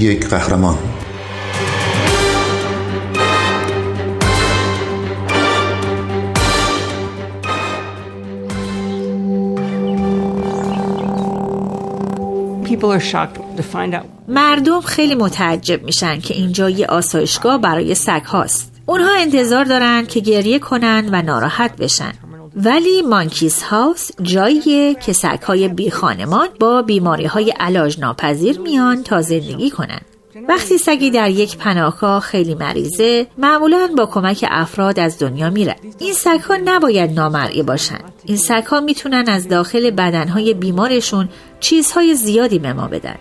یک قهرمان. مردم خیلی متعجب میشن که اینجا یه آسایشگاه برای سگ هاست اونها انتظار دارن که گریه کنن و ناراحت بشن. ولی مانکیس هاوس جاییه که سگ های بی خانمان با بیماری های علاج ناپذیر میان تا زندگی کنن. وقتی سگی در یک پناهگاه خیلی مریضه معمولا با کمک افراد از دنیا میرن این سگ ها نباید نامرئی باشن. این سگ ها می‌تونن از داخل بدنهای بیمارشون چیزهای زیادی به ما بدن.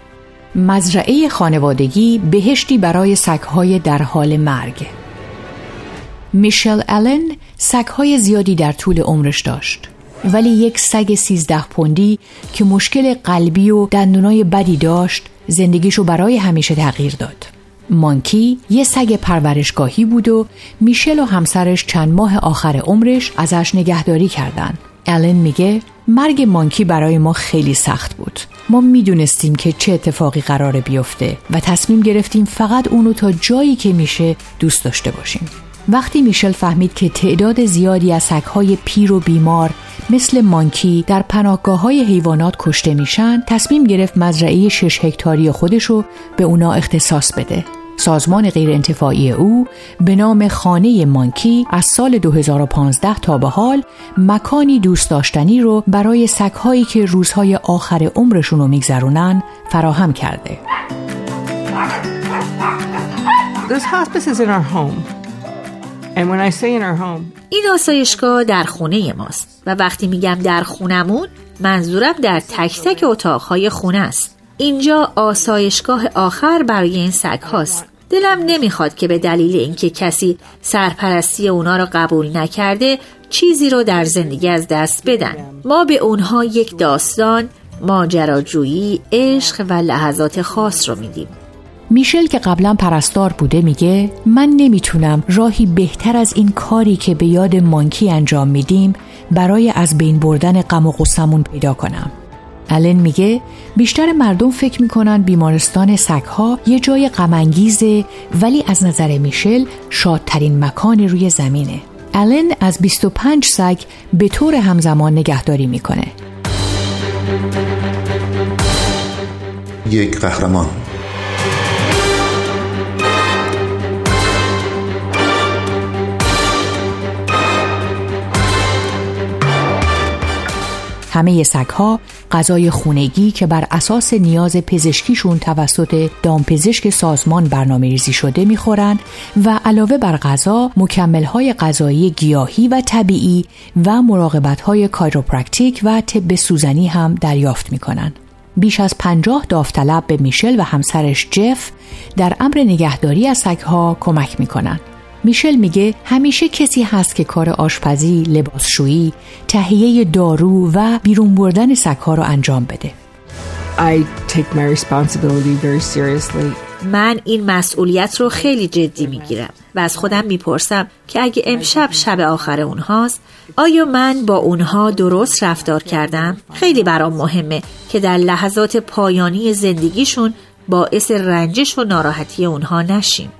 مزرعه خانوادگی بهشتی برای سگهای در حال مرگ. میشل الن سگهای زیادی در طول عمرش داشت. ولی یک سگ سیزده پوندی که مشکل قلبی و دندونای بدی داشت زندگیشو برای همیشه تغییر داد. مانکی یه سگ پرورشگاهی بود و میشل و همسرش چند ماه آخر عمرش ازش نگهداری کردن. الن میگه مرگ مانکی برای ما خیلی سخت بود. ما می‌دونستیم که چه اتفاقی قراره بیفته و تصمیم گرفتیم فقط اونو تا جایی که میشه دوست داشته باشیم. وقتی میشل فهمید که تعداد زیادی از سگهای پیر و بیمار مثل مانکی در پناهگاه های حیوانات کشته میشن تصمیم گرفت مزرعه 6 هکتاری خودشو به اونا اختصاص بده سازمان غیرانتفاعی او به نام خانه مانکی از سال 2015 تا به حال مکانی دوست داشتنی رو برای سگهایی که روزهای آخر عمرشون رو میگذرونن فراهم کرده. Our home. این آسایشگاه در خونه ماست. و وقتی میگم در خونمون منظورم در تک تک اتاقهای خونه است. اینجا آسایشگاه آخر برای این سگ هاست. دلم نمی‌خواد که به دلیل اینکه کسی سرپرستی اونا را قبول نکرده چیزی رو در زندگی از دست بدن. ما به اونها یک داستان ماجراجویی عشق و لحظات خاص رو میدیم. میشل که قبلا پرستار بوده میگه من نمی‌تونم راهی بهتر از این کاری که به یاد مانکی انجام میدیم برای از بین بردن غم و غصمون پیدا کنم. الن میگه بیشتر مردم فکر می‌کنن بیمارستان سگها یه جای غمانگیزه ولی از نظر میشل شادترین مکان روی زمینه. الن از 25 سگ به طور همزمان نگهداری می‌کنه. یک قهرمان. همه سگها غذای خونگی که بر اساس نیاز پزشکیشون توسط دامپزشک سازمان برنامه ریزی شده می‌خورن و علاوه بر غذا مکملهای غذایی گیاهی و طبیعی و مراقبتهای کایروپرکتیک و طب سوزنی هم دریافت می‌کنن. بیش از پنجاه داوطلب به میشل و همسرش جف در امر نگهداری از سگها کمک می‌کنن. میشل میگه همیشه کسی هست که کار آشپزی، لباسشویی، تهیه دارو و بیرون بردن سگها رو انجام بده. I take my responsibility very seriously. من این مسئولیت رو خیلی جدی می‌گیرم و از خودم می‌پرسم که اگه امشب شب آخر اونهاست آیا من با اونها درست رفتار کردم؟ خیلی برام مهمه که در لحظات پایانی زندگیشون باعث رنجش و ناراحتی اونها نشیم.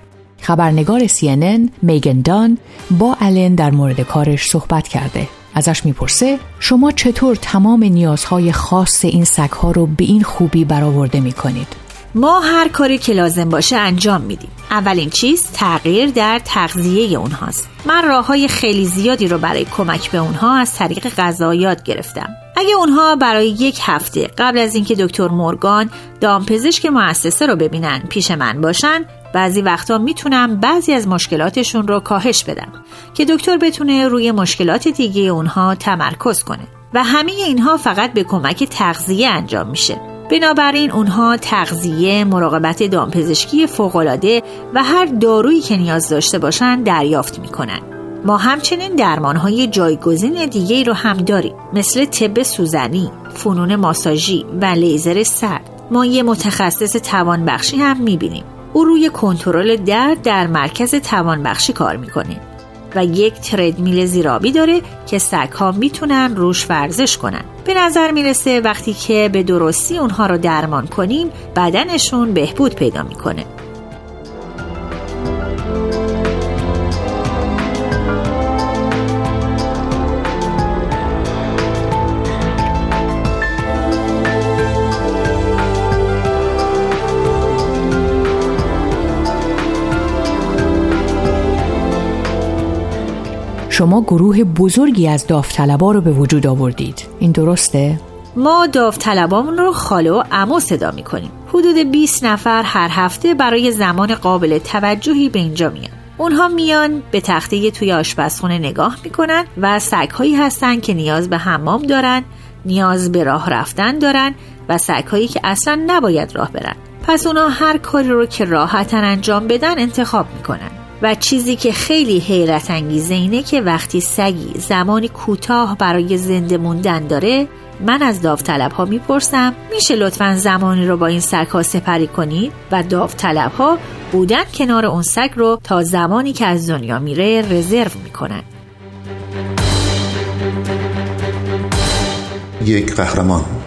خبرنگار CNN میگن دان با الن در مورد کارش صحبت کرده. ازش می‌پرسه شما چطور تمام نیازهای خاص این سگها رو به این خوبی برآورده می‌کنید؟ ما هر کاری که لازم باشه انجام میدیم. اولین چیز تغییر در تغذیه اونهاست. من راه های خیلی زیادی رو برای کمک به اونها از طریق غذا یاد گرفتم. اگه اونها برای یک هفته قبل از اینکه دکتر مورگان دامپزشک مؤسسه رو ببینن پیش من باشن بعضی وقتا می‌تونم بعضی از مشکلاتشون رو کاهش بدم که دکتر بتونه روی مشکلات دیگه اونها تمرکز کنه و همه اینها فقط به کمک تغذیه انجام میشه. بنابراین اونها تغذیه، مراقبت دامپزشکی فوقالعاده و هر دارویی که نیاز داشته باشن دریافت می‌کنن. ما همچنین درمانهای جایگزین دیگه رو هم داریم مثل طب سوزنی، فنون ماساژی و لیزر سرد. ما یه متخصص توانبخشی هم می‌بینیم. او روی کنترل درد در مرکز توانبخشی کار می‌کنه و یک تردمیل زیرابی داره که سگ ها می‌تونن روش ورزش کنن. به نظر می‌رسه وقتی که به درستی اونها رو درمان کنیم بدنشون بهبود پیدا می‌کنه. شما گروه بزرگی از داوطلبا رو به وجود آوردید. این درسته؟ ما داوطلبامون رو خاله و عمو صدا می‌کنیم. حدود 20 نفر هر هفته برای زمان قابل توجهی به اینجا میان. اونها میان به تخته توی آشپزخونه نگاه می‌کنن و سگهایی هستن که نیاز به حمام دارن نیاز به راه رفتن دارن و سگهایی که اصلا نباید راه برن. پس اونا هر کاری رو که راحتن انجام بدن انتخاب می‌کنن. و چیزی که خیلی حیرت انگیزه اینه که وقتی سگی زمانی کوتاه برای زنده موندن داره من از داوطلب ها می‌پرسم میشه لطفا زمانی رو با این سگ ها سپری کنید و داوطلب ها بودن کنار اون سگ رو تا زمانی که از دنیا میره رزرو می‌کنن. یک قهرمان.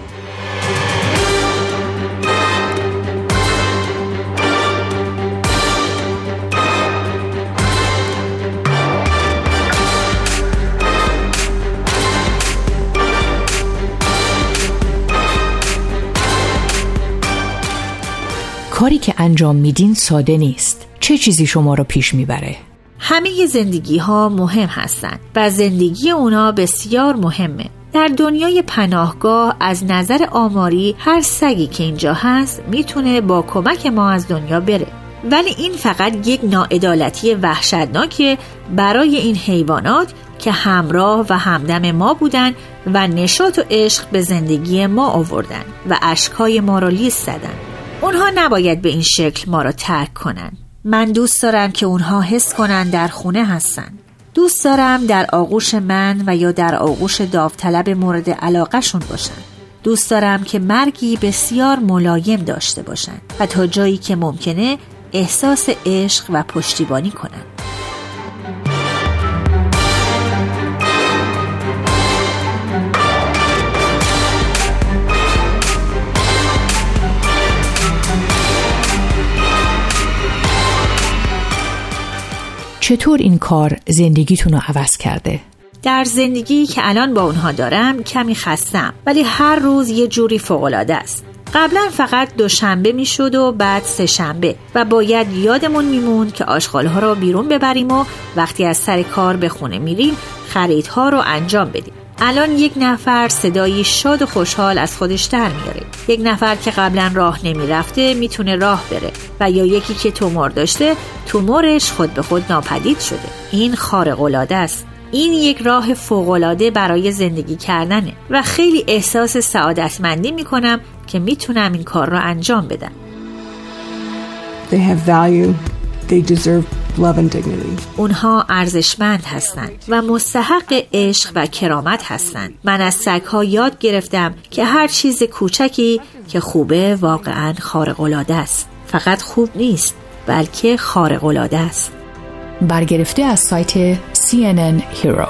کاری که انجام میدین ساده نیست. چه چیزی شما رو پیش می‌بره؟ همه زندگی ها مهم هستند و زندگی اونا بسیار مهمه. در دنیای پناهگاه از نظر آماری هر سگی که اینجا هست می‌تونه با کمک ما از دنیا بره. ولی این فقط یک ناعدالتی وحشتناکه برای این حیوانات که همراه و همدم ما بودن و نشاط و عشق به زندگی ما آوردن و اشکهای ما را لیست زدن. اونها نباید به این شکل ما را ترک کنن من دوست دارم که اونها حس کنن در خونه هستن دوست دارم در آغوش من و یا در آغوش داوطلب مورد علاقهشون باشن دوست دارم که مرگی بسیار ملایم داشته باشن و تا جایی که ممکنه احساس عشق و پشتیبانی کنن چطور این کار زندگیتون رو عوض کرده؟ در زندگی که الان با اونها دارم کمی خستم ولی هر روز یه جوری فوقالعاده است قبلا فقط دوشنبه می‌شد و بعد سه شنبه و باید یادمون میمون که آشغالها رو بیرون ببریم و وقتی از سر کار به خونه میریم خریدها رو انجام بدیم الان یک نفر صدایی شاد و خوشحال از خودش در میاره. یک نفر که قبلا راه نمی‌رفته می‌تونه راه بره و یا یکی که تومور داشته تومورش خود به خود ناپدید شده. این خارق العاده است. این یک راه فوقالعاده برای زندگی کردنه و خیلی احساس سعادتمندی می‌کنم که می‌تونم این کار را انجام بدم. They have value. They deserve love and dignity. اونها ارزشمند هستند و مستحق عشق و کرامت هستند. من از سگها یاد گرفتم که هر چیز کوچکی که خوبه واقعا خارق العاده است. فقط خوب نیست بلکه خارق العاده است. برگرفته از سایت CNN Hero.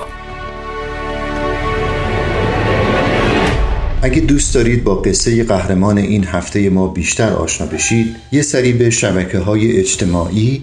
اگه دوست دارید با قصه قهرمان این هفته ما بیشتر آشنا بشید یه سری به شبکه های اجتماعی